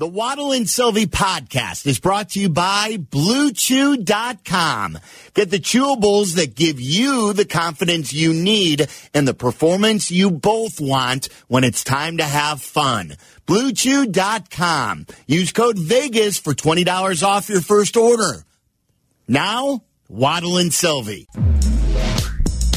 The Waddle and Silvy podcast is brought to you by BlueChew.com. Get the chewables that give you the confidence you need and the performance you both want when it's time to have fun. BlueChew.com. Use code VEGAS for $20 off your first order. Now, Waddle and Silvy.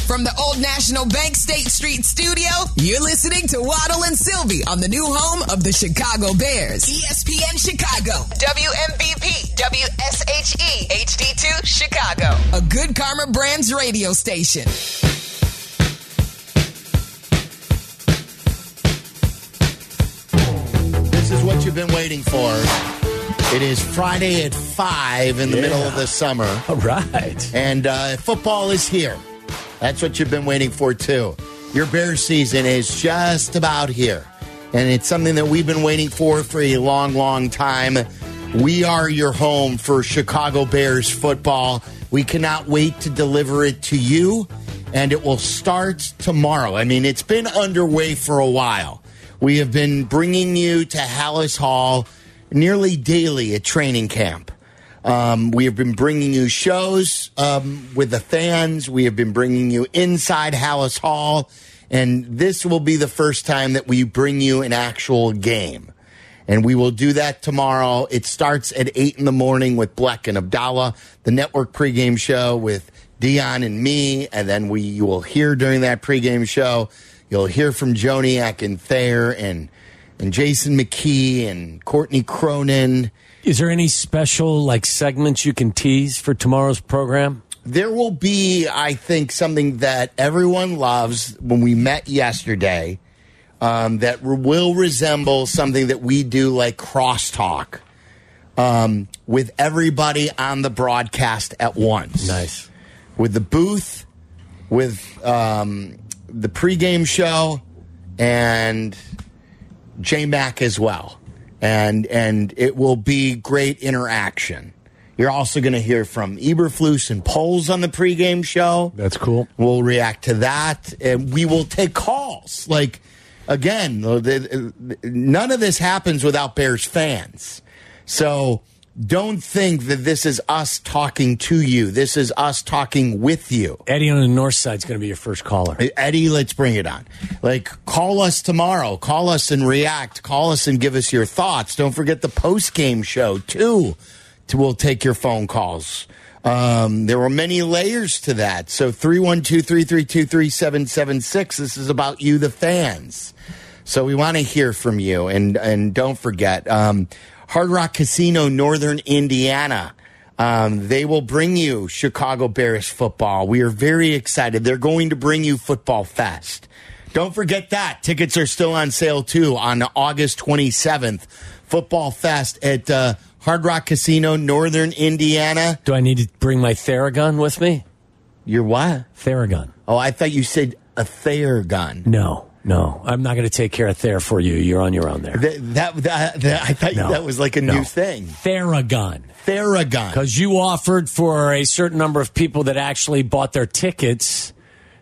From the Old National Bank State Street studio, you're listening to Waddle and Silvy on the new home of the Chicago Bears. ESPN Chicago, WMVP, WSHE, HD2, Chicago. A good Karma Brands radio station. This is what you've been waiting for. It is Friday at 5 in the middle of the summer. All right. And uh, football is here. That's what you've been waiting for, too. Your bear season is just about here. And it's something that we've been waiting for for a long, long time. We are your home for Chicago Bears football. We cannot wait to deliver it to you. And it will start tomorrow. I mean, it's been underway for a while. We have been bringing you to Halas Hall nearly daily at training camp. Um, we have been bringing you shows um, with the fans. We have been bringing you inside Halas Hall. And this will be the first time that we bring you an actual game. And we will do that tomorrow. It starts at 8 in the morning with Bleck and Abdallah, the network pregame show with Dion and me. And then we you will hear during that pregame show, you'll hear from Joniak and Thayer and, and Jason McKie and Courtney Cronin. Is there any special like segments you can tease for tomorrow's program? There will be, I think, something that everyone loves when we met yesterday um, that re- will resemble something that we do like crosstalk um, with everybody on the broadcast at once. Nice. With the booth, with um, the pregame show, and J Mac as well. And, and it will be great interaction. You're also going to hear from Eberflus and Poles on the pregame show. That's cool. We'll react to that, and we will take calls. Like again, none of this happens without Bears fans. So don't think that this is us talking to you. This is us talking with you. Eddie on the north side is going to be your first caller. Eddie, let's bring it on. Like, call us tomorrow. Call us and react. Call us and give us your thoughts. Don't forget the post game show, too. To, we'll take your phone calls. Um, there were many layers to that. So 312 332 3776. This is about you, the fans. So we want to hear from you. And, and don't forget, um, Hard Rock Casino, Northern Indiana. Um, they will bring you Chicago Bears football. We are very excited. They're going to bring you Football Fest. Don't forget that. Tickets are still on sale too on August 27th. Football Fest at uh, Hard Rock Casino, Northern Indiana. Do I need to bring my Theragun with me? You're what? Theragun. Oh, I thought you said a Thayer gun. No, no. I'm not going to take care of Ther for you. You're on your own there. That, that, that, that- I thought No. that was like a No. new thing. Theragun. Theragun. Because you offered for a certain number of people that actually bought their tickets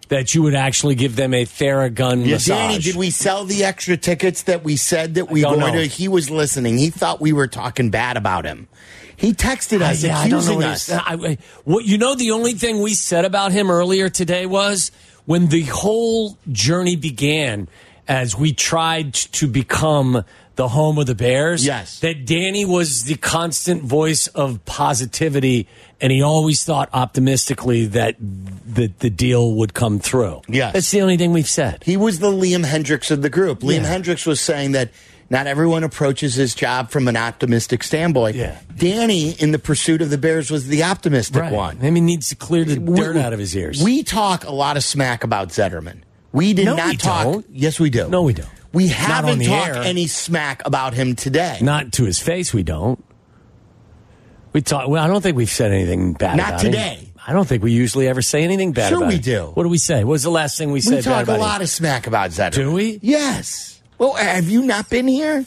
that you would actually give them a Theragun Yeah, massage. Danny, did we sell the extra tickets that we said that we don't going know. to? He was listening. He thought we were talking bad about him. He texted us I don't know accusing us. I, I- what you know. The only thing we said about him earlier today was when the whole journey began, as we tried to become the home of the Bears. Yes. that Danny was the constant voice of positivity, and he always thought optimistically that the the deal would come through. Yes. that's the only thing we've said. He was the Liam Hendriks of the group. Liam Yeah. Hendriks was saying that not everyone approaches his job from an optimistic standpoint. Yeah. Danny, in the pursuit of the Bears, was the optimistic one. I mean, needs to clear the We- dirt out of his ears. We talk a lot of smack about Zederman. We did No, not we talk. don't. Yes, we do. No, we don't. We haven't talked air. any smack about him today. Not to his face, we don't. We talk. Well, I don't think we've said anything bad. Not about him. today. I don't think we usually ever say anything bad. Sure we him. do. What do we say? What was the last thing we, we said? We talk a lot him? of smack about Zederman. Do we? Yes. Well, have you not been here?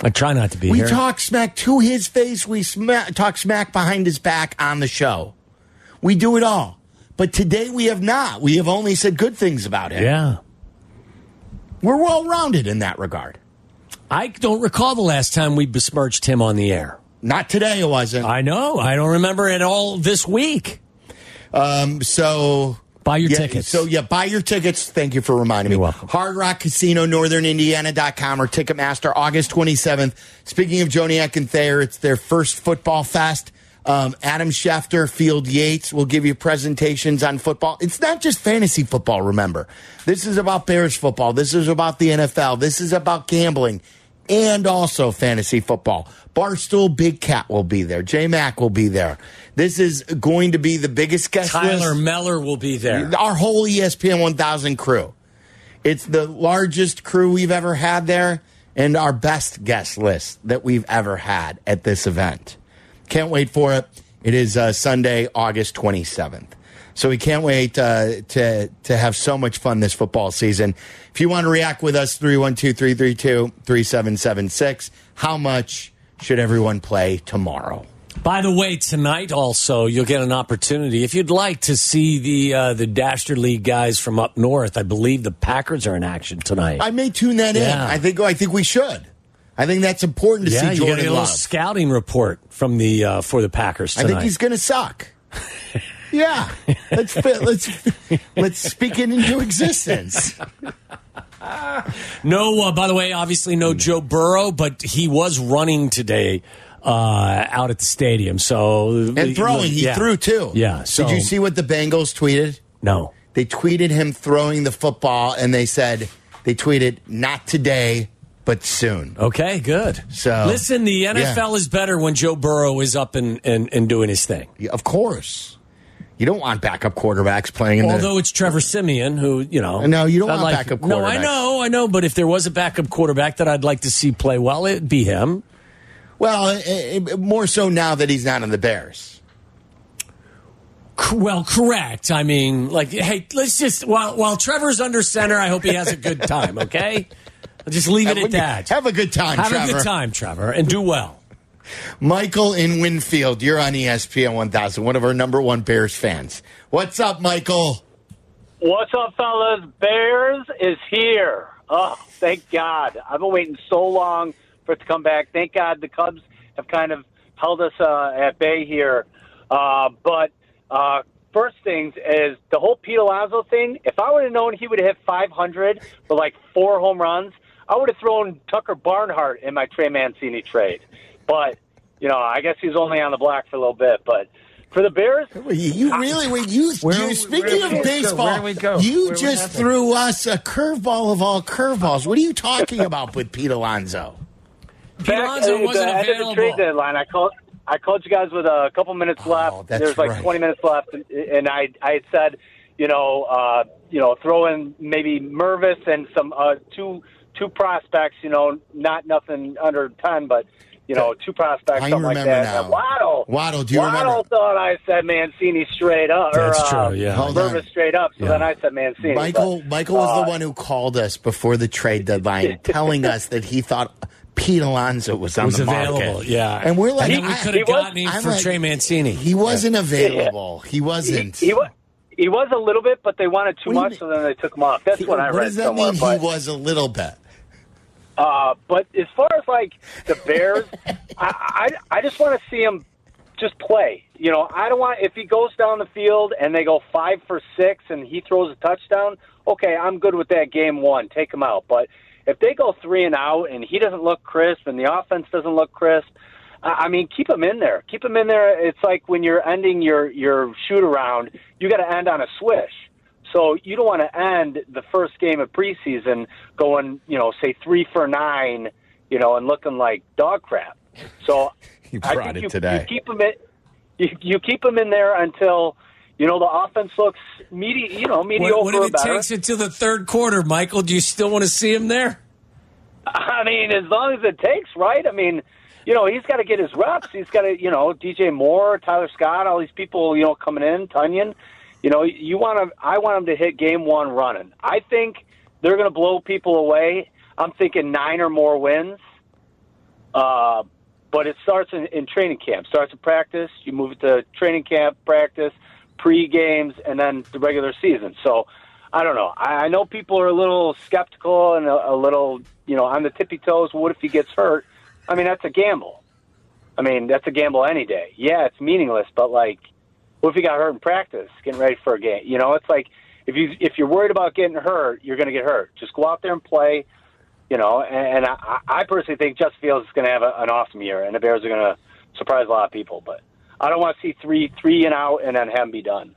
I try not to be We here. talk smack to his face. We smack, talk smack behind his back on the show. We do it all. But today we have not. We have only said good things about him. yeah. We're well rounded in that regard. I don't recall the last time we besmirched him on the air. Not today, it wasn't. I know. I don't remember it all this week. Um, so Buy your yeah, tickets. So yeah, buy your tickets. Thank you for reminding You're me. welcome. Hard Rock Casino, northern.indiana.com or Ticketmaster, August 27th. Speaking of Joniak and Thayer, it's their first football fest. Um, Adam Schefter, Field Yates will give you presentations on football. It's not just fantasy football, remember. This is about Bears football. This is about the NFL. This is about gambling and also fantasy football. Barstool Big Cat will be there. J Mac will be there. This is going to be the biggest guest list. Tyler list Meller will be there. our whole ESPN 1000 crew. It's the largest crew we've ever had there and our best guest list that we've ever had at this event. Can't wait for it. It is uh, Sunday, August 27th. So we can't wait uh, to to have so much fun this football season. If you want to react with us, 312 332 3776. How much should everyone play tomorrow? By the way, tonight also you'll get an opportunity if you'd like to see the uh, the Dasher League guys from up north. I believe the Packers are in action tonight. I may tune that in. I think I think we should. I think that's important to yeah, see you got Jordan a little Love. scouting report from the uh, for the Packers I think he's going to suck. yeah, let's fit, let's let's speak it into existence. No, uh, by the way, obviously no Joe Burrow, but he was running today uh, out at the stadium. So And throwing, he yeah. threw too. Yeah. So, Did you see what the Bengals tweeted? No. They tweeted him throwing the football, and they said they tweeted not today, but soon. Okay, good. So- listen, the NFL Yeah. is better when Joe Burrow is up and, and, and doing his thing. Yeah, Of course, you don't want backup quarterbacks playing in the. Although it's Trevor Siemian, who you know, No, you don't I'd want backup quarterbacks. No, I know, I know. But if there was a backup quarterback that I'd like to see play well, it'd be him. well, eh, eh, more so now that he's not in the Bears. Well, correct. I mean, like, hey, let's just while while Trevor's under center, I hope he has a good time. Okay, I'll just leave it at that. have a good time, Have Trevor. a good time, Trevor, and do well. Michael in Winfield, you're on ESPN 1000, one of our number one Bears fans. What's up, Michael? What's up, fellas? Bears is here. Oh, thank God. I've been waiting so long for it to come back. Thank God the Cubs have kind of held us uh, at bay here. Uh, but uh, first things is the whole Pete Alonso thing. If I would have known he would have hit 500 with like four home runs, I would have thrown Tucker Barnhart in my Trey Mancini trade. But, you know, I guess he's only on the block for a little bit. But for the Bears, You really, wait, you, Where- you speaking where- of where- baseball, where we go? you Where just happen? threw us a curveball of all curveballs. What are you talking about with Pete Alonso? Pete back Alonso at wasn't end of the available. trade deadline, I called. I called you guys with a couple minutes Oh, left. that's There's like right. 20 minutes left, and, and I I had said, you know, uh, you know, throw in maybe Mervis and some uh, two two prospects. You know, not nothing under 10, but you know, two prospects, I something like remember that. now. And Waddle, Waddle, do you remember? Waddle remember? thought I said Mancini straight up. That's or, uh, true, yeah. Hold on. Straight up. So Yeah. then I said Mancini. Michael, but, Michael was uh, the one who called us before the trade deadline, telling us that he thought Pete Alonso was on was the available, market. yeah. and we're like, and then we could he have was- gotten him I'm for like- Trey Mancini. he wasn't available. He He, wasn't. he was. He was a little bit, but they wanted too What much, mean? so then they took him off. That's what I what read does that somewhere. mean? but, He was a little bit. Uh, but as far as like the Bears, I, I I just want to see him just play. You know, I don't want if he goes down the field and they go five for six and he throws a touchdown. Okay, I'm good with that. Game one, take him out. But if they go three and out and he doesn't look crisp and the offense doesn't look crisp, I I mean, keep him in there. Keep him in there. It's like when you're ending your your shoot around, you got to end on a swish. So you don't want to end the first game of preseason going, you know, say three for nine, you know, and looking like dog crap. So You I think it you, today. you keep them in, you, you keep them in there until you know the offense looks medi- you know, mediocre What, what if it better. takes until the third quarter, Michael? Do you still want to see him there? I mean, as long as it takes, right? I mean, you know, he's got to get his reps. He's got to, you know, DJ Moore, Tyler Scott, all these people, you know, coming in, Tunyon. You know, you want to. I want him to hit game one running. I think they're going to blow people away. I'm thinking nine or more wins. Uh, but it starts in, in training camp. Starts in practice. You move it to training camp, practice, pre games, and then the regular season. So I don't know. I, I know people are a little skeptical and a, a little, you know, on the tippy toes. What if he gets hurt? I mean, that's a gamble. I mean, that's a gamble any day. Yeah, it's meaningless, but like, what if he got hurt in practice, getting ready for a game? You know, it's like if you if you're worried about getting hurt, you're going to get hurt. Just go out there and play. You know, and, and I, I personally think Justin Fields is going to have a, an awesome year, and the Bears are going to surprise a lot of people. But I don't want to see three three and out and then have him be done.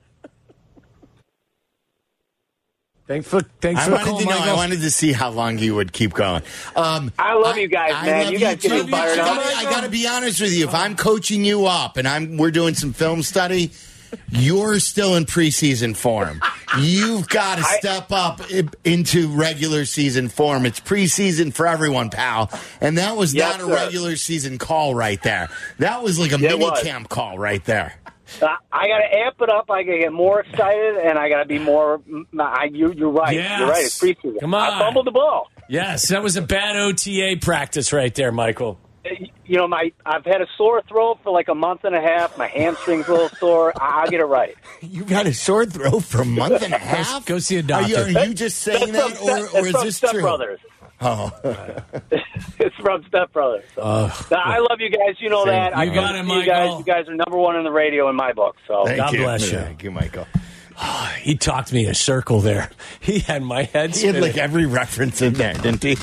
Thanks for thanks I for wanted calling, to know. I wanted to see how long you would keep going. Um, I love you guys, man. love You guys get me too. fired I up. gotta- I got to be honest with you. If I'm coaching you up and I'm we're doing some film study, you're still in preseason form. You've got to step up into regular season form. It's preseason for everyone, pal. And that was Yes, not a sir. regular season call right there. That was like a Yeah, mini camp call right there. Uh, I got to amp it up. I got to get more excited, and I got to be more. I, you, you're right. Yes. You're right. It's preseason. Come on. I fumbled the ball. Yes, that was a bad OTA practice right there, Michael. You know, my I've had a sore throat for like a month and a half. My hamstring's a little sore. I- I'll get it right. You've got a sore throat for a month and a half. go see a Are you, doctor. are you just saying That's that, from, or, Step- or it's is from this Step true? Brothers. Oh. it's from Step Brothers. So. Now, I love you guys. You know that. I You got it, to you guys. Michael. You guys are number one in the radio in my book. So Thank God you. bless you. Thank you, Michael. He talked me in a circle there. He had my head He had spinning. like every reference in there, didn't he?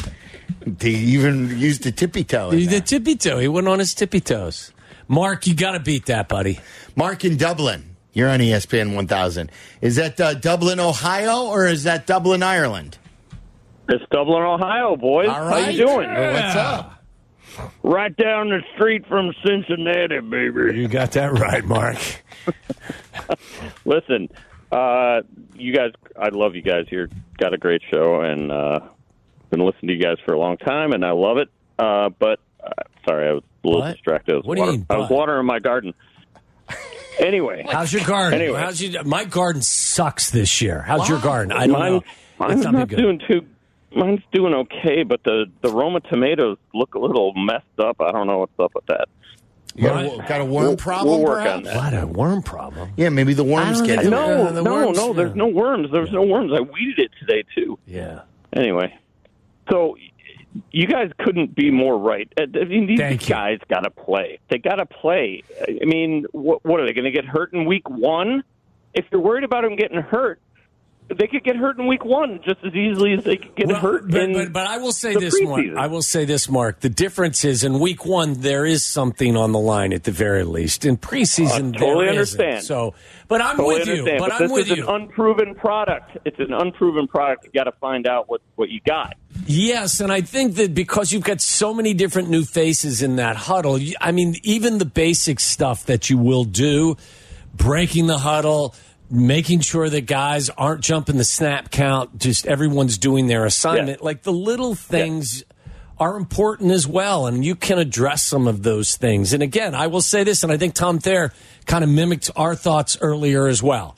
He even used the tippy toe. in the tippy toe. He went on his tippy toes. Mark, you got to beat that, buddy. Mark in Dublin. You're on ESPN 1000. Is that uh, Dublin, Ohio, or is that Dublin, Ireland? It's Dublin, Ohio, boys. All right. How you doing? Well, What's up? Right down the street from Cincinnati, baby. You got that right, Mark. Listen, uh, you guys, I love you guys here. Got a great show, and uh, been listening to you guys for a long time, and I love it. Uh, but uh, sorry, I was a little What? distracted. I was, What do you water- mean, I was but? watering my garden. Anyway, How's your garden? Anyway. How's your, my garden sucks this year. How's your garden? I don't mine, know. mine's It's not, been good. doing too. Mine's doing okay, but the the Roma tomatoes look a little messed up. I don't know what's up with that. You got, a, got a worm We'll- problem, we'll work perhaps? on that. What a worm problem. Yeah, maybe the worms get don't to know. it. No, the no, worms, no. There's yeah. no worms. There's no worms. I weeded it today too. Yeah. Anyway, so you guys couldn't be more right. Uh, I mean, these Thank guys got to play. They got to play. I mean, what, what are they going to get hurt in week one? If you're worried about them getting hurt, they could get hurt in week one just as easily as they could get Well, hurt but, but, but I will say this, Mark. I will say this, Mark. The difference is in week one there is something on the line at the very least. In preseason, Uh, totally there isn't. understand. So, but I'm Totally with you. But, but, I'm this with is you. an unproven product. It's an unproven product. You got to find out what what you got. Yes, and I think that because you've got so many different new faces in that huddle, I mean, even the basic stuff that you will do, breaking the huddle, making sure that guys aren't jumping the snap count, just everyone's doing their assignment. Yeah. Like the little things are important as well, and you can address some of those things. And again, I will say this, and I think Tom Thayer kind of mimicked our thoughts earlier as well.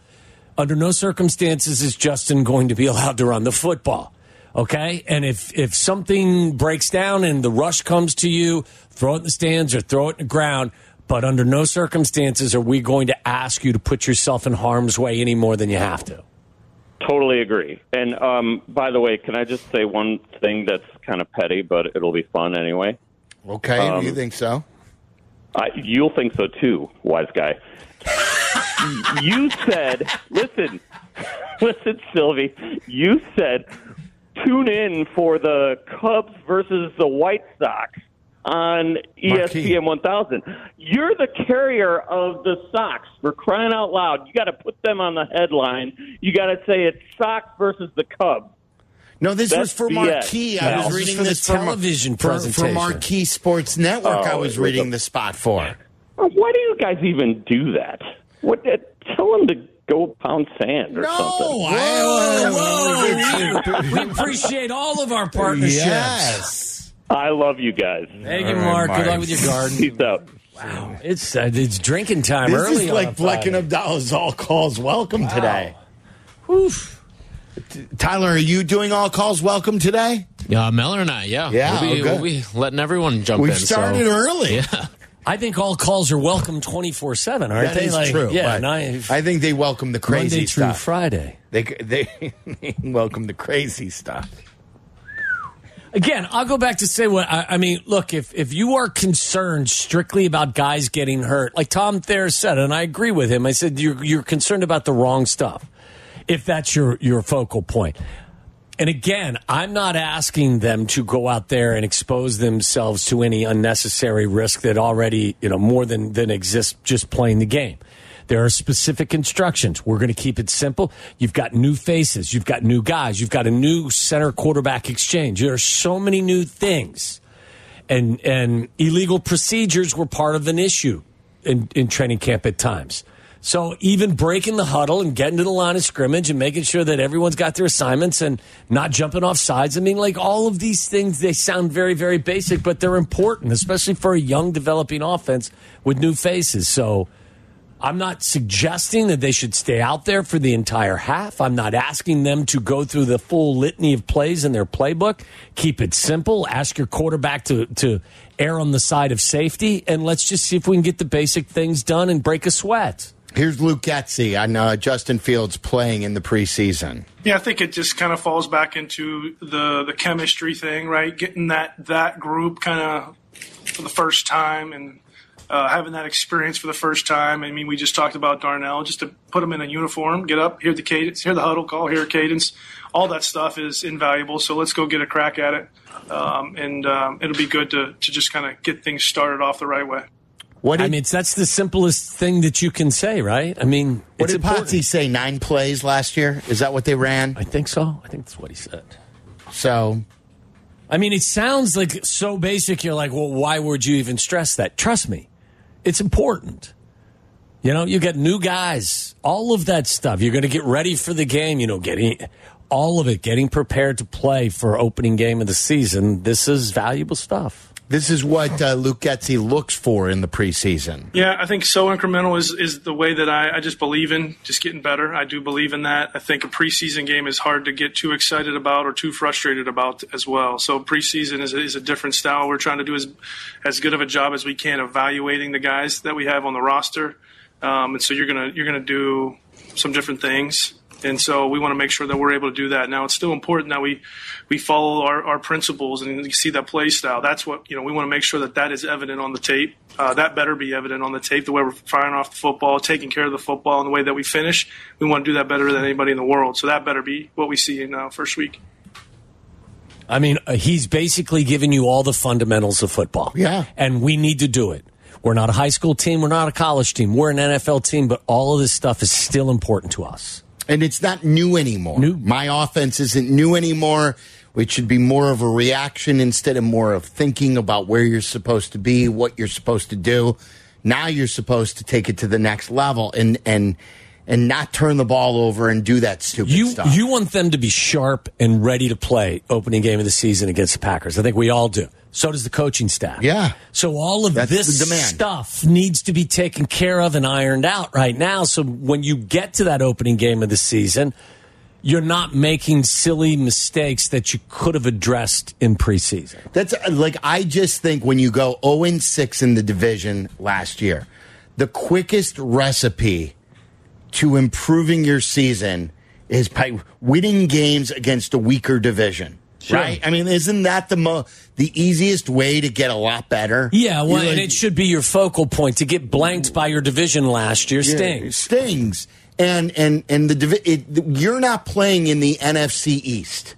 Under no circumstances is Justin going to be allowed to run the football. Okay, and if if something breaks down and the rush comes to you, throw it in the stands or throw it in the ground. But under no circumstances are we going to ask you to put yourself in harm's way any more than you have to. Totally agree. And um, by the way, can I just say one thing that's kind of petty, but it'll be fun anyway? Okay, Um, you think so? I, you'll think so too, wise guy. you said, listen, listen, Silvy. You said, tune in for the Cubs versus the White Sox on Marquee. ESPN 1000. You're the carrier of the Sox. For crying out loud, you got to put them on the headline. You got to say it's Sox versus the Cubs. No, this That's was for BS. Marquee. I No, was this is reading for the this from- television for, for presentation. Marquee Sports Network. I Oh, was was reading a- the spot for. Why do you guys even do that? What? Uh, tell them to go pound sand or No, something. I, we appreciate all of our partnerships. yes. I love you guys. Thank you, All right, Mark. Good luck with your garden. Peace out. It's uh, it's drinking time This early. is on like a Bleck Friday. and Abdallah's all calls welcome today. Oof. Tyler, are you doing all calls welcome today? Yeah, Mellor and I, yeah. Yeah, We'll be, okay. we'll be letting everyone jump in. We in. started so. early. Yeah. I think all calls are welcome twenty four seven, aren't That they? is Like, true. Yeah, but nine, I think they welcome the crazy stuff. Monday through stuff. Friday. They, they they welcome the crazy stuff. Again, I'll go back to say what I, I mean. Look, if if you are concerned strictly about guys getting hurt, like Tom Thayer said, and I agree with him, I said you're you're concerned about the wrong stuff. If that's your your focal point, and again, I'm not asking them to go out there and expose themselves to any unnecessary risk that already you know more than than exists just playing the game. There are specific instructions. We're going to keep it simple. You've got new faces. You've got new guys. You've got a new center quarterback exchange. There are so many new things. And, and illegal procedures were part of an issue in, in training camp at times. So even breaking the huddle and getting to the line of scrimmage and making sure that everyone's got their assignments and not jumping off sides. I mean, like all of these things, they sound very, very basic, but they're important, especially for a young developing offense with new faces. So, I'm not suggesting that they should stay out there for the entire half. I'm not asking them to go through the full litany of plays in their playbook. Keep it simple. Ask your quarterback to, to err on the side of safety, and let's just see if we can get the basic things done and break a sweat. Here's Luke Getsy on uh, Justin Fields playing in the preseason. Yeah, I think it just kind of falls back into the the chemistry thing, right? Getting that that group kind of for the first time and uh, having that experience for the first time. I mean, we just talked about Darnell, just to put him in a uniform, get up, hear the cadence, hear the huddle call, hear cadence. All that stuff is invaluable. So let's go get a crack at it, um, and um, it'll be good to to just kind of get things started off the right way. What did, I mean, that's the simplest thing that you can say, right? I mean, what did Potsy say? Nine plays last year? Is that what they ran? I think so. I think that's what he said. So, I mean, it sounds like so basic. You're like, well, why would you even stress that? Trust me, it's important. You know, you get new guys, all of that stuff. You're going to get ready for the game, you know, getting all of it, getting prepared to play for opening game of the season. This is valuable stuff. This is what uh, Luke Getsy looks for in the preseason. Yeah, I think so incremental is, is the way that I, I just believe in, just getting better. I do believe in that. I think a preseason game is hard to get too excited about or too frustrated about as well. So preseason is, is a different style. We're trying to do as, as good of a job as we can evaluating the guys that we have on the roster. Um, and so you're gonna you're gonna do some different things and so we want to make sure that we're able to do that. Now, it's still important that we we follow our, our principles and you see that play style. That's what you know. We want to make sure that that is evident on the tape. Uh, that better be evident on the tape. The way we're firing off the football, taking care of the football, and the way that we finish. We want to do that better than anybody in the world. So that better be what we see in uh, first week. I mean, uh, he's basically giving you all the fundamentals of football. Yeah, and we need to do it. We're not a high school team. We're not a college team. We're an NFL team, but all of this stuff is still important to us. And it's not new anymore. New. My offense isn't new anymore. It should be more of a reaction instead of more of thinking about where you're supposed to be, what you're supposed to do. Now you're supposed to take it to the next level and and and not turn the ball over and do that stupid you, stuff. You want them to be sharp and ready to play opening game of the season against the Packers. I think we all do. So does the coaching staff. Yeah. So all of That's this stuff needs to be taken care of and ironed out right now. So when you get to that opening game of the season, you're not making silly mistakes that you could have addressed in preseason. That's uh, like I just think when you go 0 and 6 in the division last year, the quickest recipe to improving your season is by winning games against a weaker division. Sure. Right? I mean, isn't that the mo- the easiest way to get a lot better? Yeah, well, You're and it should be your focal point. To get blanked by your division last year stings. stings. And and and the divi- it, you're not playing in the NFC East.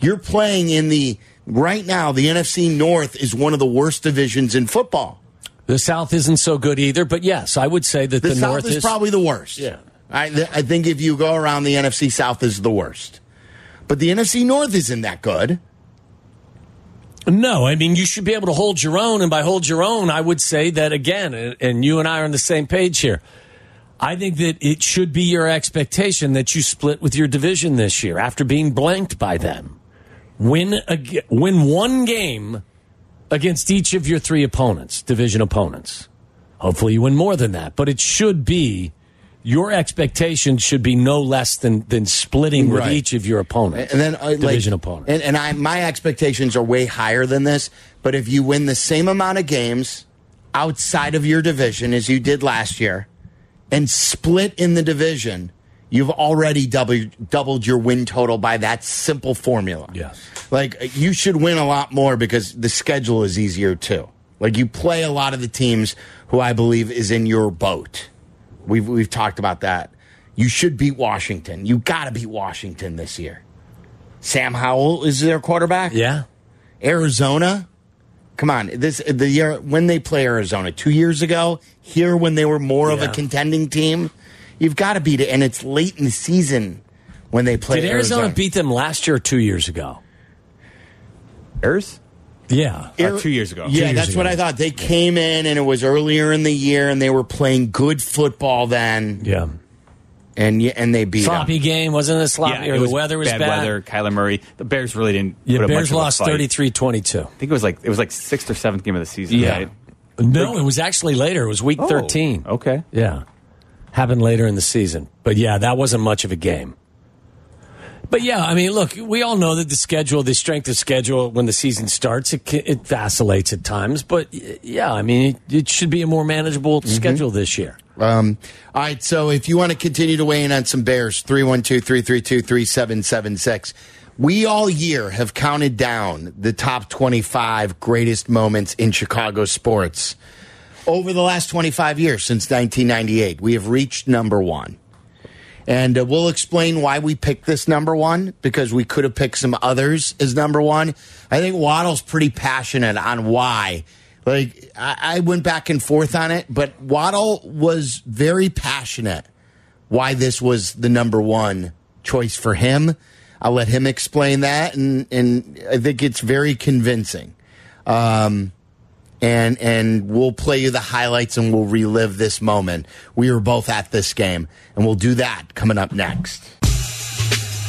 You're playing in the right now. The NFC North is one of the worst divisions in football. The South isn't so good either, but yes, I would say that The, the, South North is, probably the worst. Yeah. I th- I think if you go around the NFC South is the worst. But the NFC North isn't that good. No, I mean you should be able to hold your own, and by hold your own, I would say that again, and- you and I are on the same page here. I think that it should be your expectation that you split with your division this year after being blanked by them. Win a, win one game against each of your three opponents, division opponents. Hopefully, you win more than that, but it should be your expectations should be no less than than splitting with each of your opponents, And then uh, division like, opponents. And, and I my expectations are way higher than this. But if you win the same amount of games outside of your division as you did last year, and split in the division, you've already doubled doubled your win total by that simple formula. Yes. Like you should win a lot more because the schedule is easier too. Like you play a lot of the teams who I believe is in your boat. We've we've talked about that. You should beat Washington. You got to beat Washington this year. Sam Howell is their quarterback. Yeah. Arizona. Come on, this the year when they play Arizona two years ago. Here, when they were more of a contending team, you've got to beat it, and it's late in the season when they play. Did Arizona beat them last year or two years ago? Bears? Yeah. Uh, two years ago. Yeah, years that's what. I thought. They came in, and it was earlier in the year, and they were playing good football then, Yeah. and y- and they beat Sloppy them. game, wasn't it sloppy? Yeah, or it the weather was bad, bad. weather. Kyler Murray. The Bears really didn't. Yeah, put up much Bears lost fight. 33-22. I think it was like it was like sixth or seventh game of the season. Yeah. Right? No, it was actually later. It was week Oh, 13. Okay. Yeah. Happened later in the season. But yeah, that wasn't much of a game. But yeah, I mean, look, we all know that the schedule, the strength of schedule when the season starts, it, it vacillates at times. But yeah, I mean, it, it should be a more manageable schedule this year. Um, all right, so if you want to continue to weigh in on some Bears, 312 332 3776. We all year have counted down the top 25 greatest moments in Chicago sports. Over the last 25 years, since 1998, we have reached number one. And uh, we'll explain why we picked this number one because we could have picked some others as number one. I think Waddle's pretty passionate on why. Like, I, I went back and forth on it, but Waddle was very passionate why this was the number one choice for him. I'll let him explain that, and, and I think it's very convincing. Um, and and we'll play you the highlights and we'll relive this moment. We were both at this game, and we'll do that coming up next.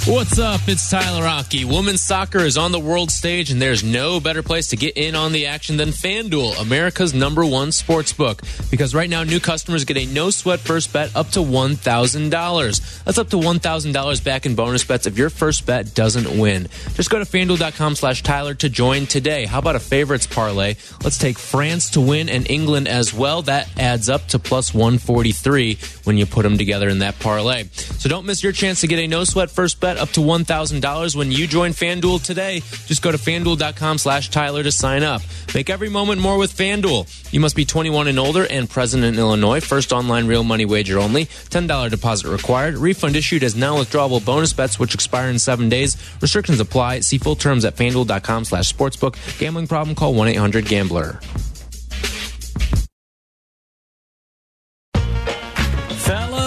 What's up? It's Tyler Rocky. Women's soccer is on the world stage, and there's no better place to get in on the action than FanDuel, America's number one sports book. Because right now, new customers get a no sweat first bet up to $1,000. That's up to $1,000 back in bonus bets if your first bet doesn't win. Just go to fanduel.com slash Tyler to join today. How about a favorites parlay? Let's take France to win and England as well. That adds up to plus 143 when you put them together in that parlay. So don't miss your chance to get a no sweat first bet up to $1,000 when you join FanDuel today. Just go to fanduel.com slash Tyler to sign up. Make every moment more with FanDuel. You must be 21 and older and present in Illinois. First online real money wager only. $10 deposit required. Refund issued as non-withdrawable bonus bets which expire in seven days. Restrictions apply. See full terms at fanduel.com slash sportsbook. Gambling problem? Call 1-800-GAMBLER.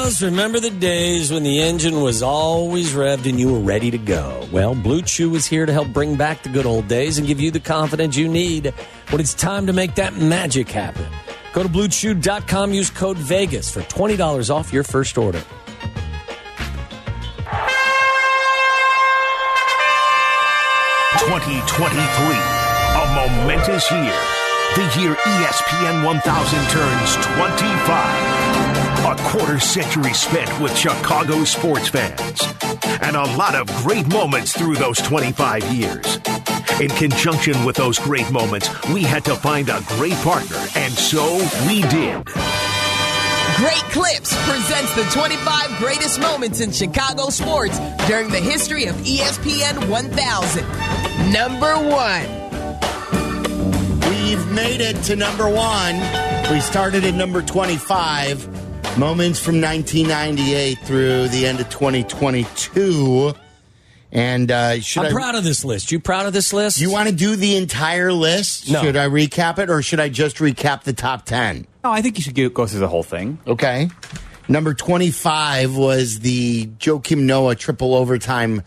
Fellas, remember the days when the engine was always revved and you were ready to go? Well, Blue Chew is here to help bring back the good old days and give you the confidence you need when it's time to make that magic happen. Go to bluechew.com, use code VEGAS for $20 off your first order. Twenty twenty three, a momentous year. The year ESPN 1000 turns 25. A quarter century spent with Chicago sports fans. And a lot of great moments through those 25 years. In conjunction with those great moments, we had to find a great partner, and so we did. Great Clips presents the 25 greatest moments in Chicago sports during the history of ESPN 1000. Number one. We've made it to number one. We started at number 25. Moments from 1998 through the end of 2022. And uh, should I'm I? proud of this list. You proud of this list? you want to do the entire list? No. Should I recap it or should I just recap the top 10? No, I think you should go go through the whole thing. Okay. Number 25 was the Joakim Noah triple overtime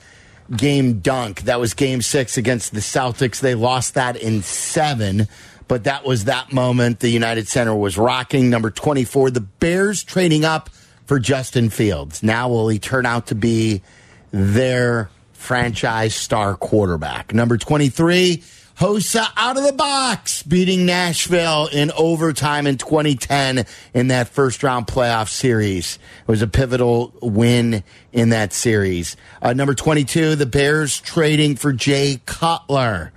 game dunk. That was game six against the Celtics. They lost that in seven, but that was that moment. The United Center was rocking. Number 24, the Bears trading up for Justin Fields. Now will he turn out to be their franchise star quarterback? Number 23, Hossa out of the box, beating Nashville in overtime in 2010 in that first round playoff series. It was a pivotal win in that series. Uh, number 22, the Bears trading for Jay Cutler.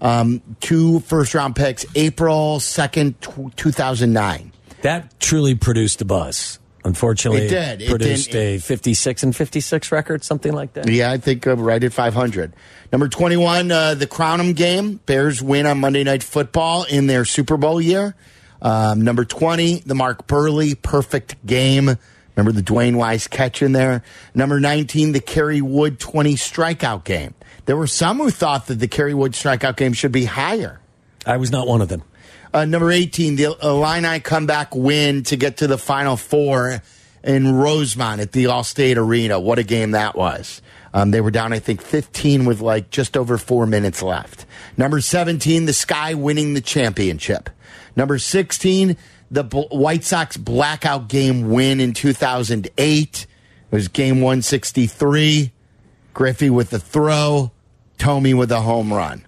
Um, two first round picks, April 2nd, 2009. that truly produced a buzz. Unfortunately, It did. It produced a 56 and 56 record, something like that. Yeah, I think uh, right at 500. Number 21, uh, the Crownham game. Bears win on Monday Night Football in their Super Bowl year. Um, number 20, the Mark Buehrle perfect game. Remember the DeWayne Wise catch in there? Number 19, the Kerry Wood 20 strikeout game. There were some who thought that the Kerry Wood strikeout game should be higher. I was not one of them. Uh, number 18, the Illini comeback win to get to the Final Four in Rosemont at the Allstate Arena. What a game that was. Um, they were down, I think, 15 with like just over four minutes left. Number 17, the Sky winning the championship. Number 16, the B- White Sox blackout game win in 2008. It was game 163. Griffey with the throw, Tomey with a home run.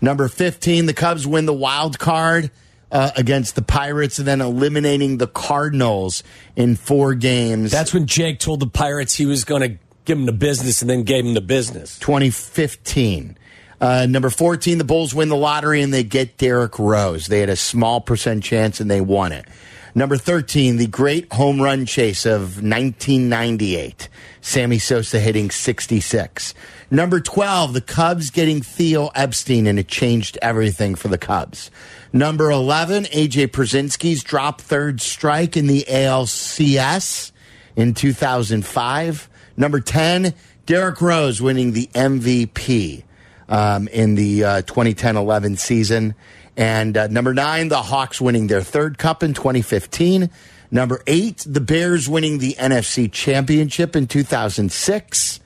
Number 15, the Cubs win the wild card uh, against the Pirates and then eliminating the Cardinals in four games. That's when Jake told the Pirates he was going to give him the business and then gave him the business. 2015. Uh, number 14, the Bulls win the lottery and they get Derrick Rose. They had a small percent chance and they won it. Number 13, the great home run chase of 1998. Sammy Sosa hitting 66. Number 12, the Cubs getting Theo Epstein, and it changed everything for the Cubs. Number 11, AJ Pierzynski's drop third strike in the ALCS in 2005. Number 10, Derrick Rose winning the MVP um, in the 2010 11 season. And uh, number nine, the Hawks winning their third cup in 2015. Number eight, the Bears winning the NFC Championship in 2006.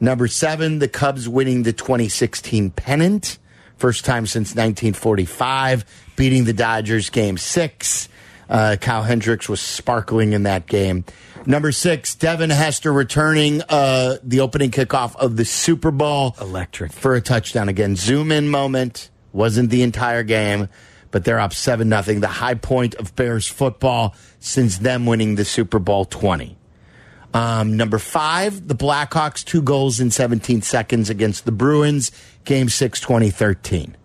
Number seven, the Cubs winning the 2016 pennant. First time since 1945, beating the Dodgers game six. Uh, Kyle Hendricks was sparkling in that game. Number six, Devin Hester returning uh, the opening kickoff of the Super Bowl. Electric. For a touchdown again. Zoom in moment. Wasn't the entire game, but they're up 7 nothing. The high point of Bears football since them winning the Super Bowl 20. Um, number five, the Blackhawks, two goals in 17 seconds against the Bruins, game six, 2013.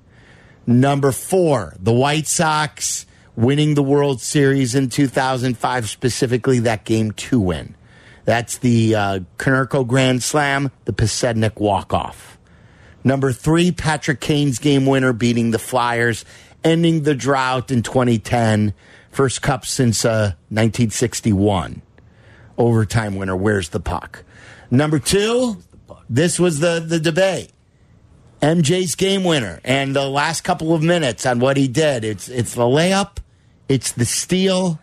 Number four, the White Sox winning the World Series in 2005, specifically that game two win. That's the uh, Grand Slam, the Podsednik walk off. Number three, Patrick Kane's game winner beating the Flyers, ending the drought in 2010. First cup since uh, 1961 overtime winner. Where's the puck? Number two, this was the, the debate. MJ's game winner and the last couple of minutes on what he did. It's it's the layup, it's the steal,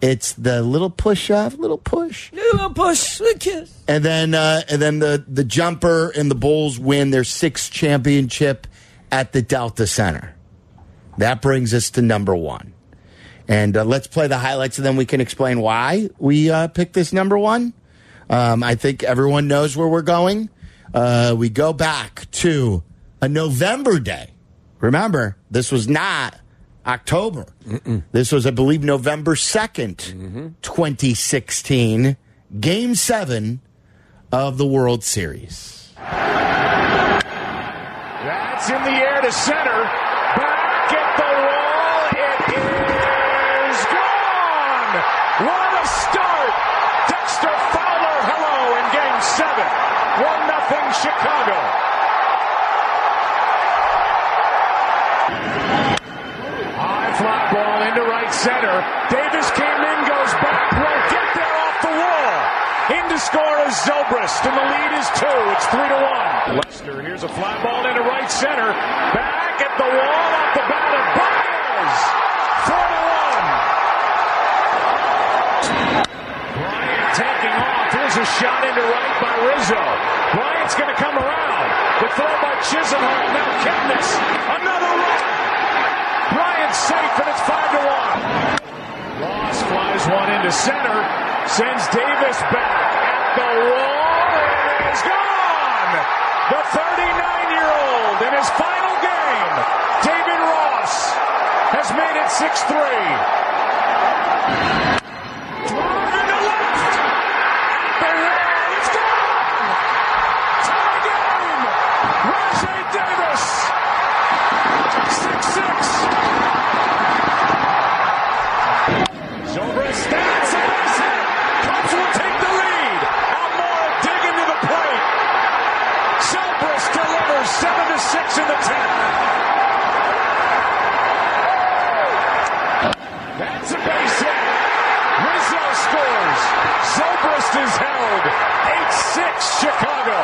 it's the little push off, little push, little push, a kiss, and then uh, and then the the jumper and the Bulls win their sixth championship at the Delta Center. That brings us to number one. And uh, let's play the highlights, and then we can explain why we uh, picked this number one. Um, I think everyone knows where we're going. Uh, we go back to a November day. Remember, this was not October. This was, I believe, November 2nd, 2016, game seven of the World Series. That's in the air to center. Back at the wall. It is gone. What a start. Dexter Fowler, hello in game seven. 1 nothing Chicago. High fly ball into right center. Davis came in, goes back, will get there off the wall. In to score is Zobrist, and the lead is two. It's three to one. Lester, here's a fly ball into right center. Back at the wall, off the bat of Baez. A shot into right by Rizzo. Bryant's going to come around. The throw by Chisenhall Now out Another run. Bryant's safe, and it's 5 to 1. Ross flies one into center. Sends Davis back at the wall, and it's gone. The 39 year old in his final game, David Ross, has made it 6 3. It's in the 10. That's a base hit. Rizzo scores. Zobrist is held. 8-6 Chicago.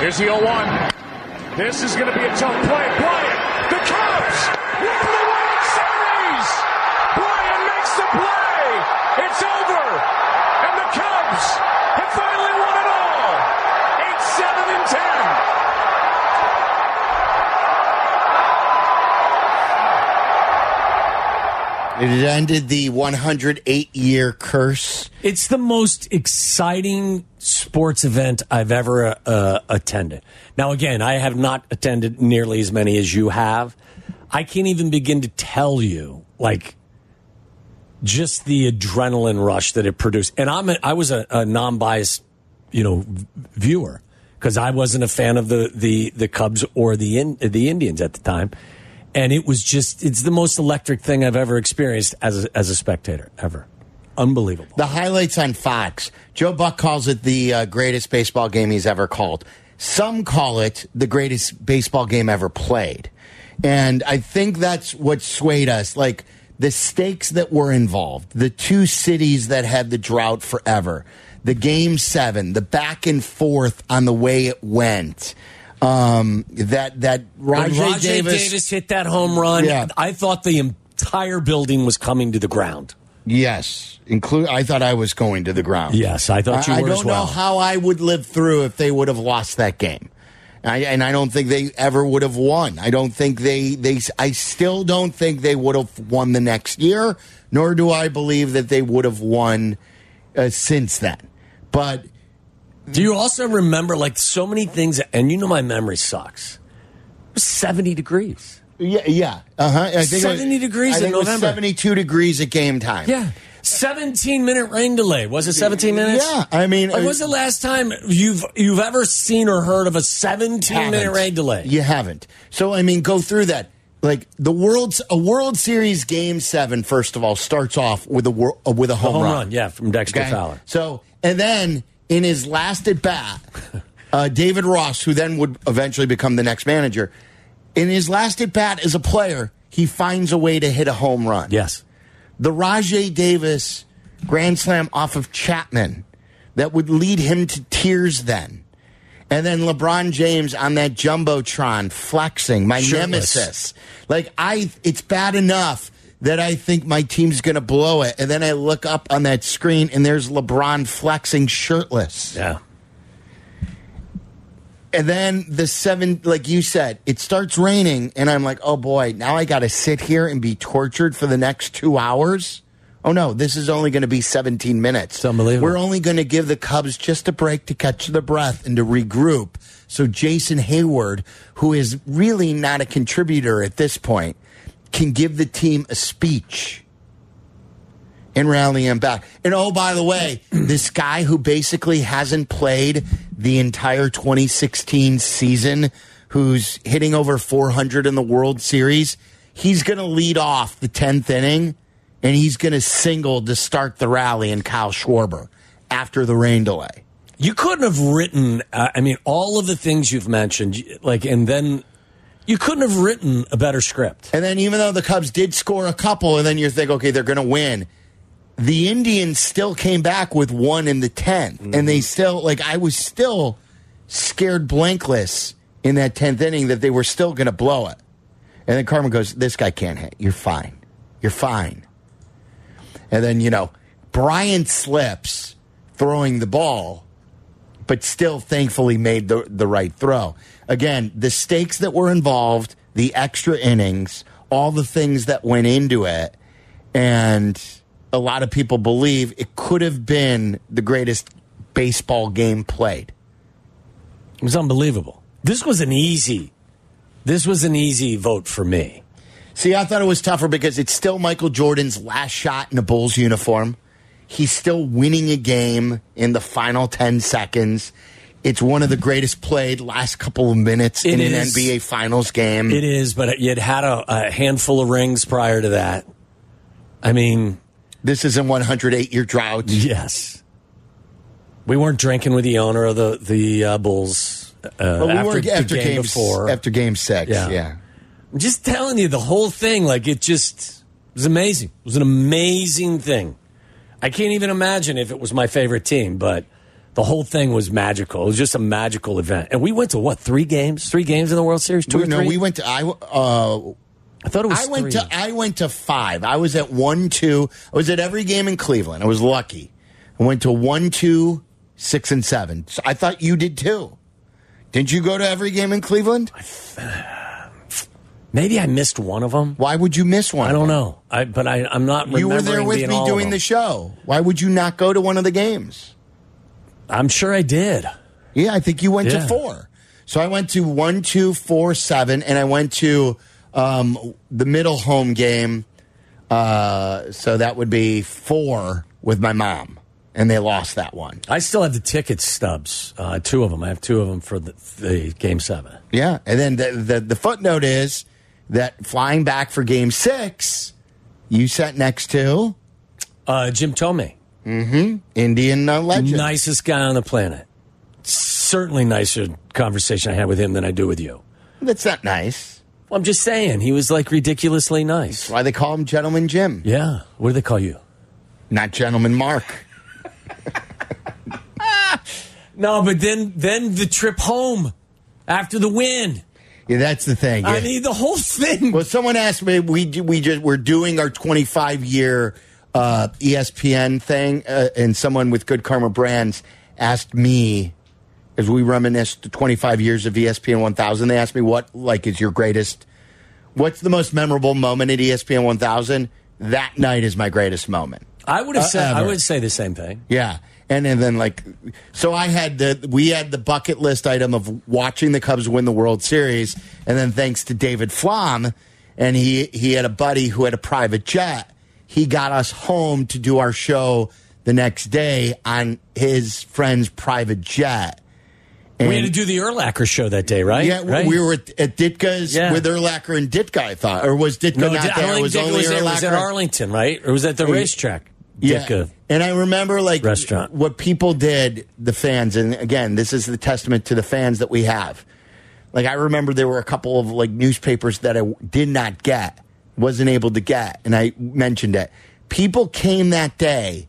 Here's the 0-1. This is going to be a tough play. Bryant, the Cubs win the World Series. Bryant makes the play. It's over. It ended the 108 year curse. It's the most exciting sports event I've ever uh, attended. Now, again, I have not attended nearly as many as you have. I can't even begin to tell you, like, just the adrenaline rush that it produced. And I'm a, I was a, a non-biased, you know, viewer because I wasn't a fan of the the the Cubs or the in, the Indians at the time. And it was just it's the most electric thing I've ever experienced as a, as a spectator ever. Unbelievable. The highlights on Fox. Joe Buck calls it the uh, greatest baseball game he's ever called. Some call it the greatest baseball game ever played. And I think that's what swayed us. Like the stakes that were involved, the two cities that had the drought forever, the game seven, the back and forth on the way it went. Um, that that Rajay, Rajay Davis, Davis, hit that home run, Yeah. I thought the entire building was coming to the ground. Yes, include. I thought I was going to the ground. Yes, I thought you I, were I don't as well. know how I would live through if they would have lost that game. I, and I don't think they ever would have won. I don't think they they. I still don't think they would have won the next year. Nor do I believe that they would have won uh, since then. But Do you also remember like so many things? And you know my memory sucks. It was seventy degrees. yeah, yeah, uh huh. I think it was- 70 degrees I in think was November. Seventy-two degrees at game time. Yeah, seventeen minute rain delay. Was it seventeen minutes? Yeah, I mean, Like, when's the last time you've you've ever seen or heard of a seventeen minute haven't. rain delay? You haven't. So I mean, go through that. Like the world's a World Series Game Seven. First of all, starts off with a uh, with a home, home run. run, yeah, from Dexter Okay? Fowler. So and then in his last at bat, uh, David Ross, who then would eventually become the next manager, in his last at bat as a player, he finds a way to hit a home run. Yes. The Rajay Davis grand slam off of Chapman that would lead him to tears then. And then LeBron James on that jumbotron flexing, my Shirtless. nemesis. Like I, it's bad enough that I think my team's going to blow it, and then I look up on that screen and there's LeBron flexing shirtless. Yeah. And then the seven, like you said, it starts raining, and I'm like, oh boy, now I got to sit here and be tortured for the next two hours. Oh no, this is only going to be 17 minutes. It's unbelievable. We're only going to give the Cubs just a break to catch their breath and to regroup. So Jason Heyward, who is really not a contributor at this point, can give the team a speech and rally him back. And oh, by the way, this guy who basically hasn't played the entire 2016 season, who's hitting over 400 in the World Series, he's going to lead off the 10th inning and he's going to single to start the rally in Kyle Schwarber after the rain delay. You couldn't have written. Uh, I mean, all of the things you've mentioned, like, and then you couldn't have written a better script. And then even though the Cubs did score a couple, and then you think, okay, they're going to win. The Indians still came back with one in the 10th. And mm-hmm. they still, like, I was still scared blankless in that 10th inning that they were still going to blow it. And then Carmen goes, This guy can't hit. You're fine. You're fine. And then, you know, Bryant slips throwing the ball, but still thankfully made the, the right throw. Again, the stakes that were involved, the extra innings, all the things that went into it, and a lot of people believe it could have been the greatest baseball game played. It was unbelievable. This was an easy. This was an easy vote for me. See, I thought it was tougher because it's still Michael Jordan's last shot in a Bulls uniform. He's still winning a game in the final 10 seconds. It's one of the greatest played last couple of minutes It in an. NBA Finals game. It is, but you'd had a, a handful of rings prior to that. I mean, This is a 108 year drought. yes. We weren't drinking with the owner of the the uh, Bulls uh, But we after, after game game before. after game six. Yeah. Yeah. I'm just telling you, the whole thing, like it just was amazing. It was an amazing thing. I can't even imagine if it was my favorite team, but the whole thing was magical. It was just a magical event. And we went to what, three games? Three games in the World Series? Two We- or no, three? we went to I. Uh, I thought it was I went three. to I went to five. I was at one, two. I was at every game in Cleveland. I was lucky. I went to one, two, six, and seven. So I thought you did too. Didn't you go to every game in Cleveland? Maybe I missed one of them. Why would you miss one? I don't know. I, but I, I'm not You were there with me doing the show. Why would you not go to one of the games? I'm sure I did. Yeah, I think you went Yeah. to four. So I went to one, two, four, seven, and I went to um, the middle home game. Uh, so that would be four with my mom, and they lost that one. I still have the ticket stubs, uh, two of them. I have two of them for the, the game seven. Yeah, and then the, the the footnote is that flying back for Game Six, you sat next to Uh, Jim Thome, Indian uh, legend. nicest guy on the planet. Certainly nicer conversation I had with him than I do with you. That's not nice. Well, I'm just saying, he was like ridiculously nice. Why they call him Gentleman Jim, Yeah. What do they call you? not Gentleman Mark? No, but then then the trip home after the win. Yeah, that's the thing. I Yeah. mean, the whole thing. Well, someone asked me. We we just we're doing our 25 year uh, ESPN thing, uh, and someone with Good Karma Brands asked me as we reminisced the 25 years of ESPN 1000. They asked me what like is your greatest, what's the most memorable moment at ESPN 1000? That night is my greatest moment. I would have Uh, said I would say the same thing. Yeah. And, and then like so I had the we had the bucket list item of watching the Cubs win the World Series and then thanks to David Flom and he he had a buddy who had a private jet he got us home to do our show the next day on his friend's private jet. we had to do the Urlacher show that day, right? Yeah, right? we were at, at Ditka's Yeah. with Urlacher and Ditka, I thought. Or was Ditka no, not I there? It was Dick only was, there. It was at Arlington, right? Or was at the racetrack? Yeah. Ditka. And I remember like Restaurant. what people did, the fans, and again, this is the testament to the fans that we have. Like I remember there were a couple of like newspapers that I did not get, wasn't able to get, and I mentioned it. People came that day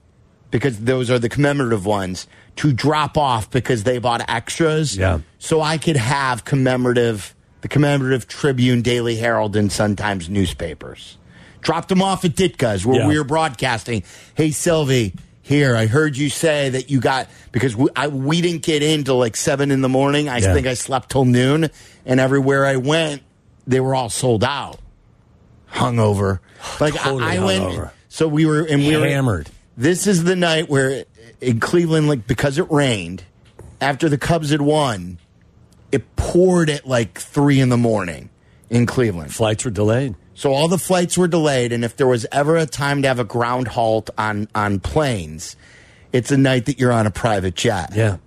because those are the commemorative ones to drop off because they bought extras. Yeah. So I could have commemorative, the commemorative Tribune, Daily Herald, and Sun Times newspapers. Dropped them off at Ditka's where Yeah. we were broadcasting. Hey, Silvy, here, I heard you say that you got, because we, I, we didn't get in till like seven in the morning. I Yeah. think I slept till noon, and everywhere I went, they were all sold out. Hungover. Like Totally I, I went, so we were, and we were Hammered. this is the night where in Cleveland, like because it rained, after the Cubs had won, it poured at like three in the morning in Cleveland. Flights were delayed. So all the flights were delayed, and if there was ever a time to have a ground halt on on planes, it's a night that you're on a private jet. Yeah.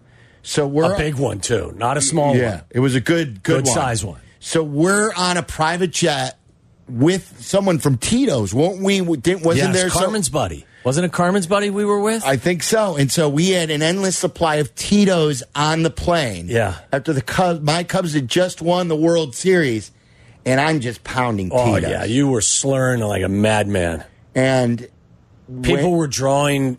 So we're a big one too, not a small one. yeah, one. it was a good good, Good one. size one. So we're on a private jet with someone from Tito's, won't we? Didn't wasn't yes, there some- Carmen's buddy. Wasn't it Carmen's buddy we were with? I think so. And so we had an endless supply of Tito's on the plane. Yeah. After the Cubs, my Cubs had just won the World Series, and I'm just pounding oh Tito's. yeah, you were slurring like a madman. and People when- were drawing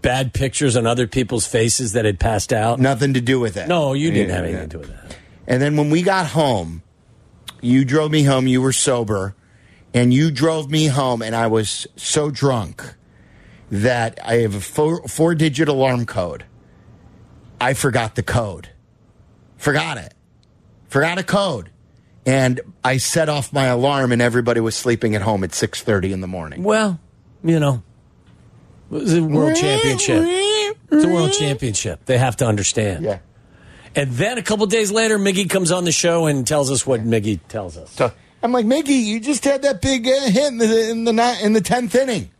bad pictures on other people's faces that had passed out. nothing to do with it. No, you didn't Yeah, have anything yeah. to do with that. And then when we got home, you drove me home. You were sober, and you drove me home, and I was so drunk that I have a four, four digit alarm code. I forgot the code. Forgot it. Forgot a code. And I set off my alarm, and everybody was sleeping at home at six thirty in the morning. Well, you know, it was a world championship. It's a world championship. They have to understand. Yeah. And then a couple days later, Miggy comes on the show and tells us what Miggy tells us. So I'm like, Miggy, you just had that big uh, hit in the in the ni- in the tenth inning.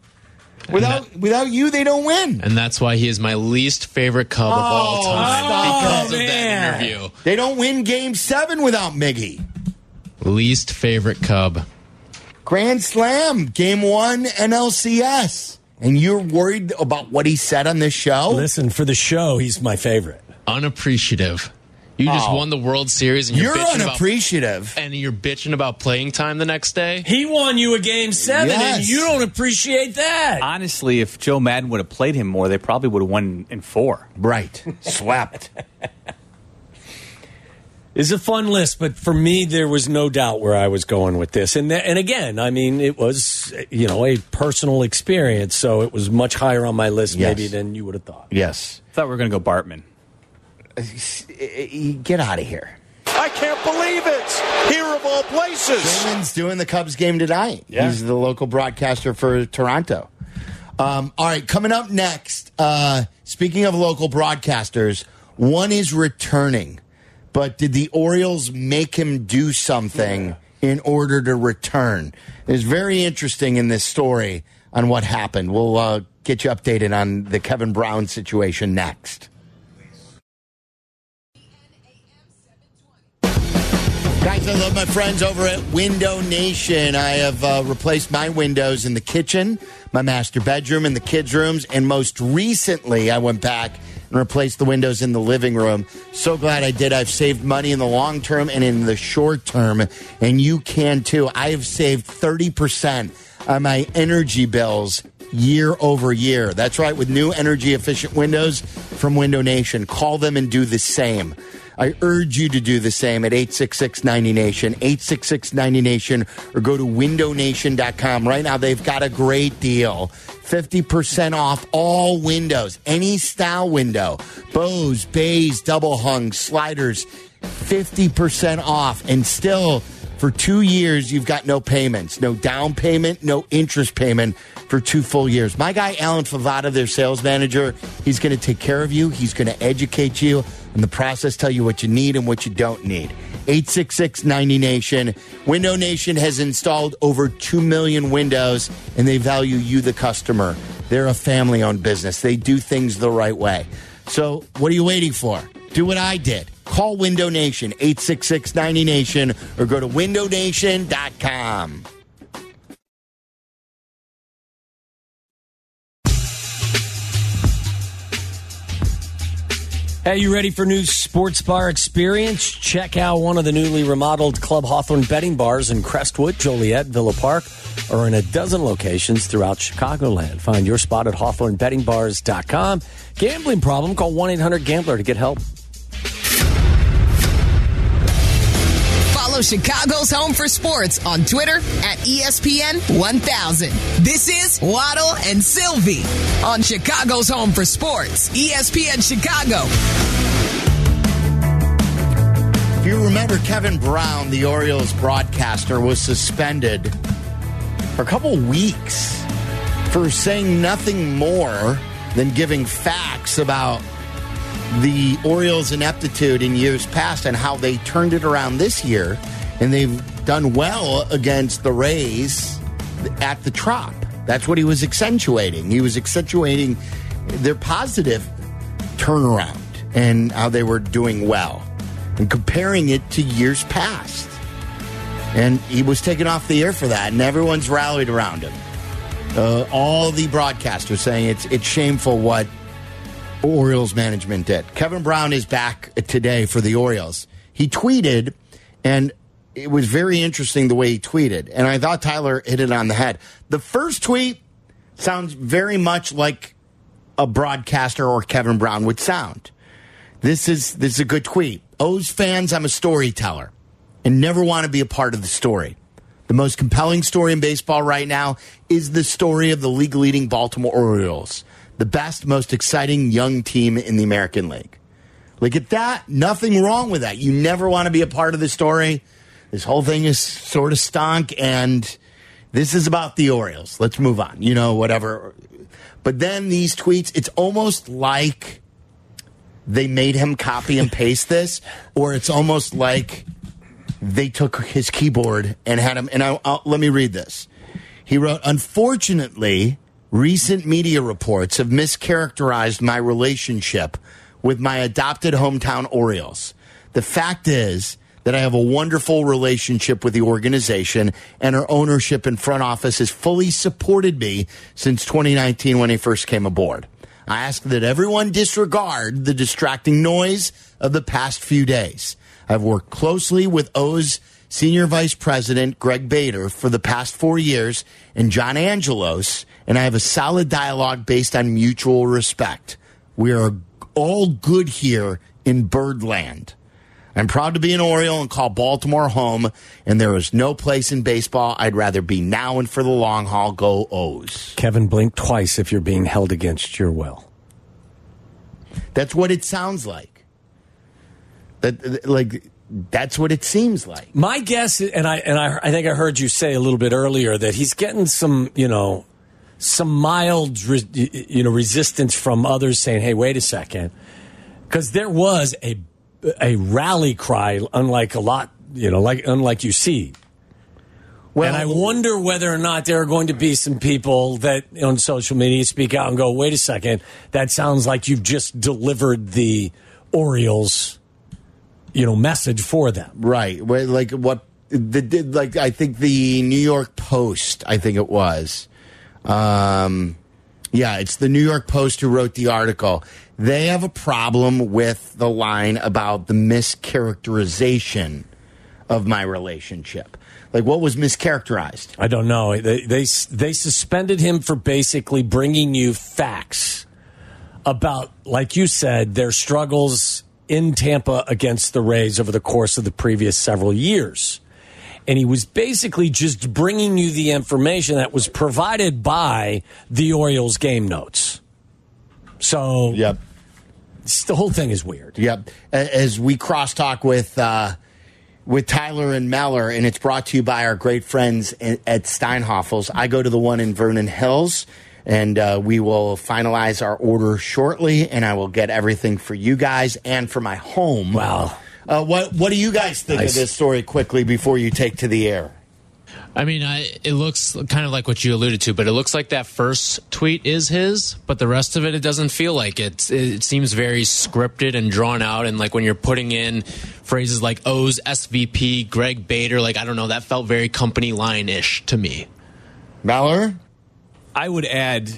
Without without you, they don't win. And that's why he is my least favorite Cub of all Oh, time stop. because of that interview. They don't win Game Seven without Miggy. Least favorite Cub. Grand Slam, Game One, NLCS, and you're worried about what he said on this show. Listen, for the show, he's my favorite. Unappreciative. You just Oh. won the World Series and you're, You're bitching about unappreciative. and you're bitching about playing time the next day. He won you a game seven, and you don't appreciate that. Honestly, if Joe Maddon would have played him more, they probably would have won in four. Right. Swept. It's a fun list, but for me, there was no doubt where I was going with this. And th- and again, I mean, it was you know a personal experience, so it was much higher on my list Yes. maybe than you would have thought. yes. I thought we were going to go Bartman. Get out of here. I can't believe it. Here of all places. Raymond's doing the Cubs game tonight. He's the local broadcaster for Toronto. Um, all right, coming up next. Uh, speaking of local broadcasters, one is returning, but did the Orioles make him do something in order to return? It's very interesting in this story on what happened. We'll uh, get you updated on the Kevin Brown situation next. Guys, I love my friends over at Window Nation. I have uh, replaced my windows in the kitchen, my master bedroom, and the kids' rooms, and most recently, I went back and replaced the windows in the living room. So glad I did. I've saved money in the long term and in the short term, and you can too. I have saved 30% on my energy bills year over year. That's right, with new energy efficient windows from Window Nation. Call them and do the same. I urge you to do the same at 866 90 Nation, 866 90 Nation, or go to windownation.com. Right now, they've got a great deal 50% off all windows, any style window, bows, bays, double hung, sliders, 50% off. And still, for two years, you've got no payments, no down payment, no interest payment for two full years. My guy, Alan Favada, their sales manager, he's going to take care of you. He's going to educate you in the process, tell you what you need and what you don't need. 866 90 Nation. Window Nation has installed over 2 million windows and they value you, the customer. They're a family owned business, they do things the right way. So, what are you waiting for? Do what I did. Call Window Nation, 866 90 Nation, or go to windownation.com. Hey, you ready for new sports bar experience? Check out one of the newly remodeled Club Hawthorne betting bars in Crestwood, Joliet, Villa Park, or in a dozen locations throughout Chicagoland. Find your spot at hawthornebettingbars.com. Gambling problem? Call 1 800 Gambler to get help. Follow Chicago's Home for Sports on Twitter at ESPN 1000. This is Waddle and Silvy on Chicago's Home for Sports, ESPN Chicago. If you remember, Kevin Brown, the Orioles broadcaster, was suspended for a couple weeks for saying nothing more than giving facts about the Orioles' ineptitude in years past and how they turned it around this year. And they've done well against the Rays at the Trop. That's what he was accentuating. He was accentuating their positive turnaround and how they were doing well and comparing it to years past. And he was taken off the air for that, and everyone's rallied around him. Uh, all the broadcasters saying it's it's shameful what Orioles management did. Kevin Brown is back today for the Orioles. He tweeted, and it was very interesting the way he tweeted. And I thought Tyler hit it on the head. The first tweet sounds very much like a broadcaster or Kevin Brown would sound. This is this is a good tweet. O's fans, I'm a storyteller and never want to be a part of the story. The most compelling story in baseball right now is the story of the league leading Baltimore Orioles, the best, most exciting young team in the American League. Look at that. Nothing wrong with that. You never want to be a part of the story. This whole thing is sort of stunk, and this is about the Orioles. Let's move on. You know, whatever. But then these tweets, it's almost like they made him copy and paste this, or it's almost like they took his keyboard and had him. And I, I'll, let me read this. He wrote, Unfortunately, recent media reports have mischaracterized my relationship with my adopted hometown Orioles. The fact is that I have a wonderful relationship with the organization, and our ownership and front office has fully supported me since 2019 when he first came aboard. I ask that everyone disregard the distracting noise of the past few days. I've worked closely with O's Senior Vice President Greg Bader for the past four years and John Angelos, and I have a solid dialogue based on mutual respect. We are all good here in Birdland. I'm proud to be an Oriole and call Baltimore home, and there is no place in baseball I'd rather be now and for the long haul. Go O's. Kevin, blink twice if you're being held against your will. That's what it sounds like. That like that's what it seems like. My guess, and I and I, I think I heard you say a little bit earlier that he's getting some, you know, some mild, you know, resistance from others saying, "Hey, wait a second, because there was a a rally cry, unlike a lot, you know, like unlike you see. Well, and I wonder whether or not there are going to be some people that on social media speak out and go, "Wait a second, that sounds like you've just delivered the Orioles." You know message for them. Right. Like what the did like i think the new york post i think it was um yeah it's the new york post who wrote the article. They have a problem with the line about the mischaracterization of my relationship. Like what was mischaracterized? I don't know. They they they suspended him for basically bringing you facts about like you said their struggles in Tampa against the Rays over the course of the previous several years. And he was basically just bringing you the information that was provided by the Orioles game notes. So, yep. The whole thing is weird. Yep. As we crosstalk with uh, with Tyler and Meller, and it's brought to you by our great friends at Steinhafels. I go to the one in Vernon Hills and uh, we will finalize our order shortly, and I will get everything for you guys and for my home. Wow. Uh, what What do you guys think nice. of this story quickly before you take to the air? I mean, I, it looks kind of like what you alluded to, but it looks like that first tweet is his, but the rest of it, it doesn't feel like it. It seems very scripted and drawn out. And like when you're putting in phrases like O's SVP, Greg Bader, like, I don't know, that felt very company line ish to me. Mallory? I would add,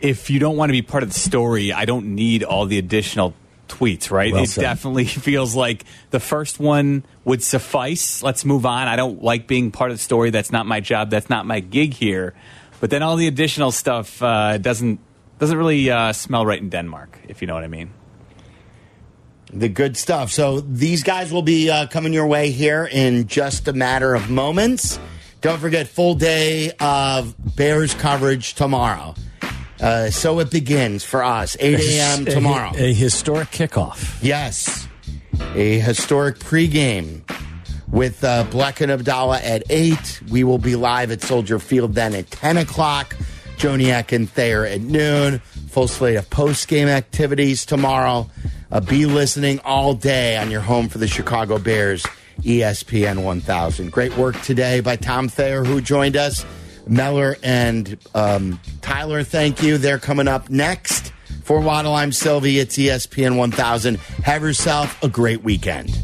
if you don't want to be part of the story, I don't need all the additional tweets, right? Well it said. definitely feels like the first one would suffice. Let's move on. I don't like being part of the story. That's not my job. That's not my gig here. But then all the additional stuff uh, doesn't doesn't really uh, smell right in Denmark, if you know what I mean. The good stuff. So these guys will be uh, coming your way here in just a matter of moments. Don't forget, full day of Bears coverage tomorrow. Uh, so it begins for us, 8 a.m. tomorrow. A, a, historic kickoff. Yes. A historic pregame with uh, Bleck and Abdallah at 8. We will be live at Soldier Field then at 10 o'clock. Joniak and Thayer at noon. Full slate of post game activities tomorrow. Uh, be listening all day on your home for the Chicago Bears ESPN 1000. Great work today by Tom Thayer, who joined us. Meller and um, Tyler, thank you. They're coming up next. For Waddle, I'm Silvy. It's ESPN 1000. Have yourself a great weekend.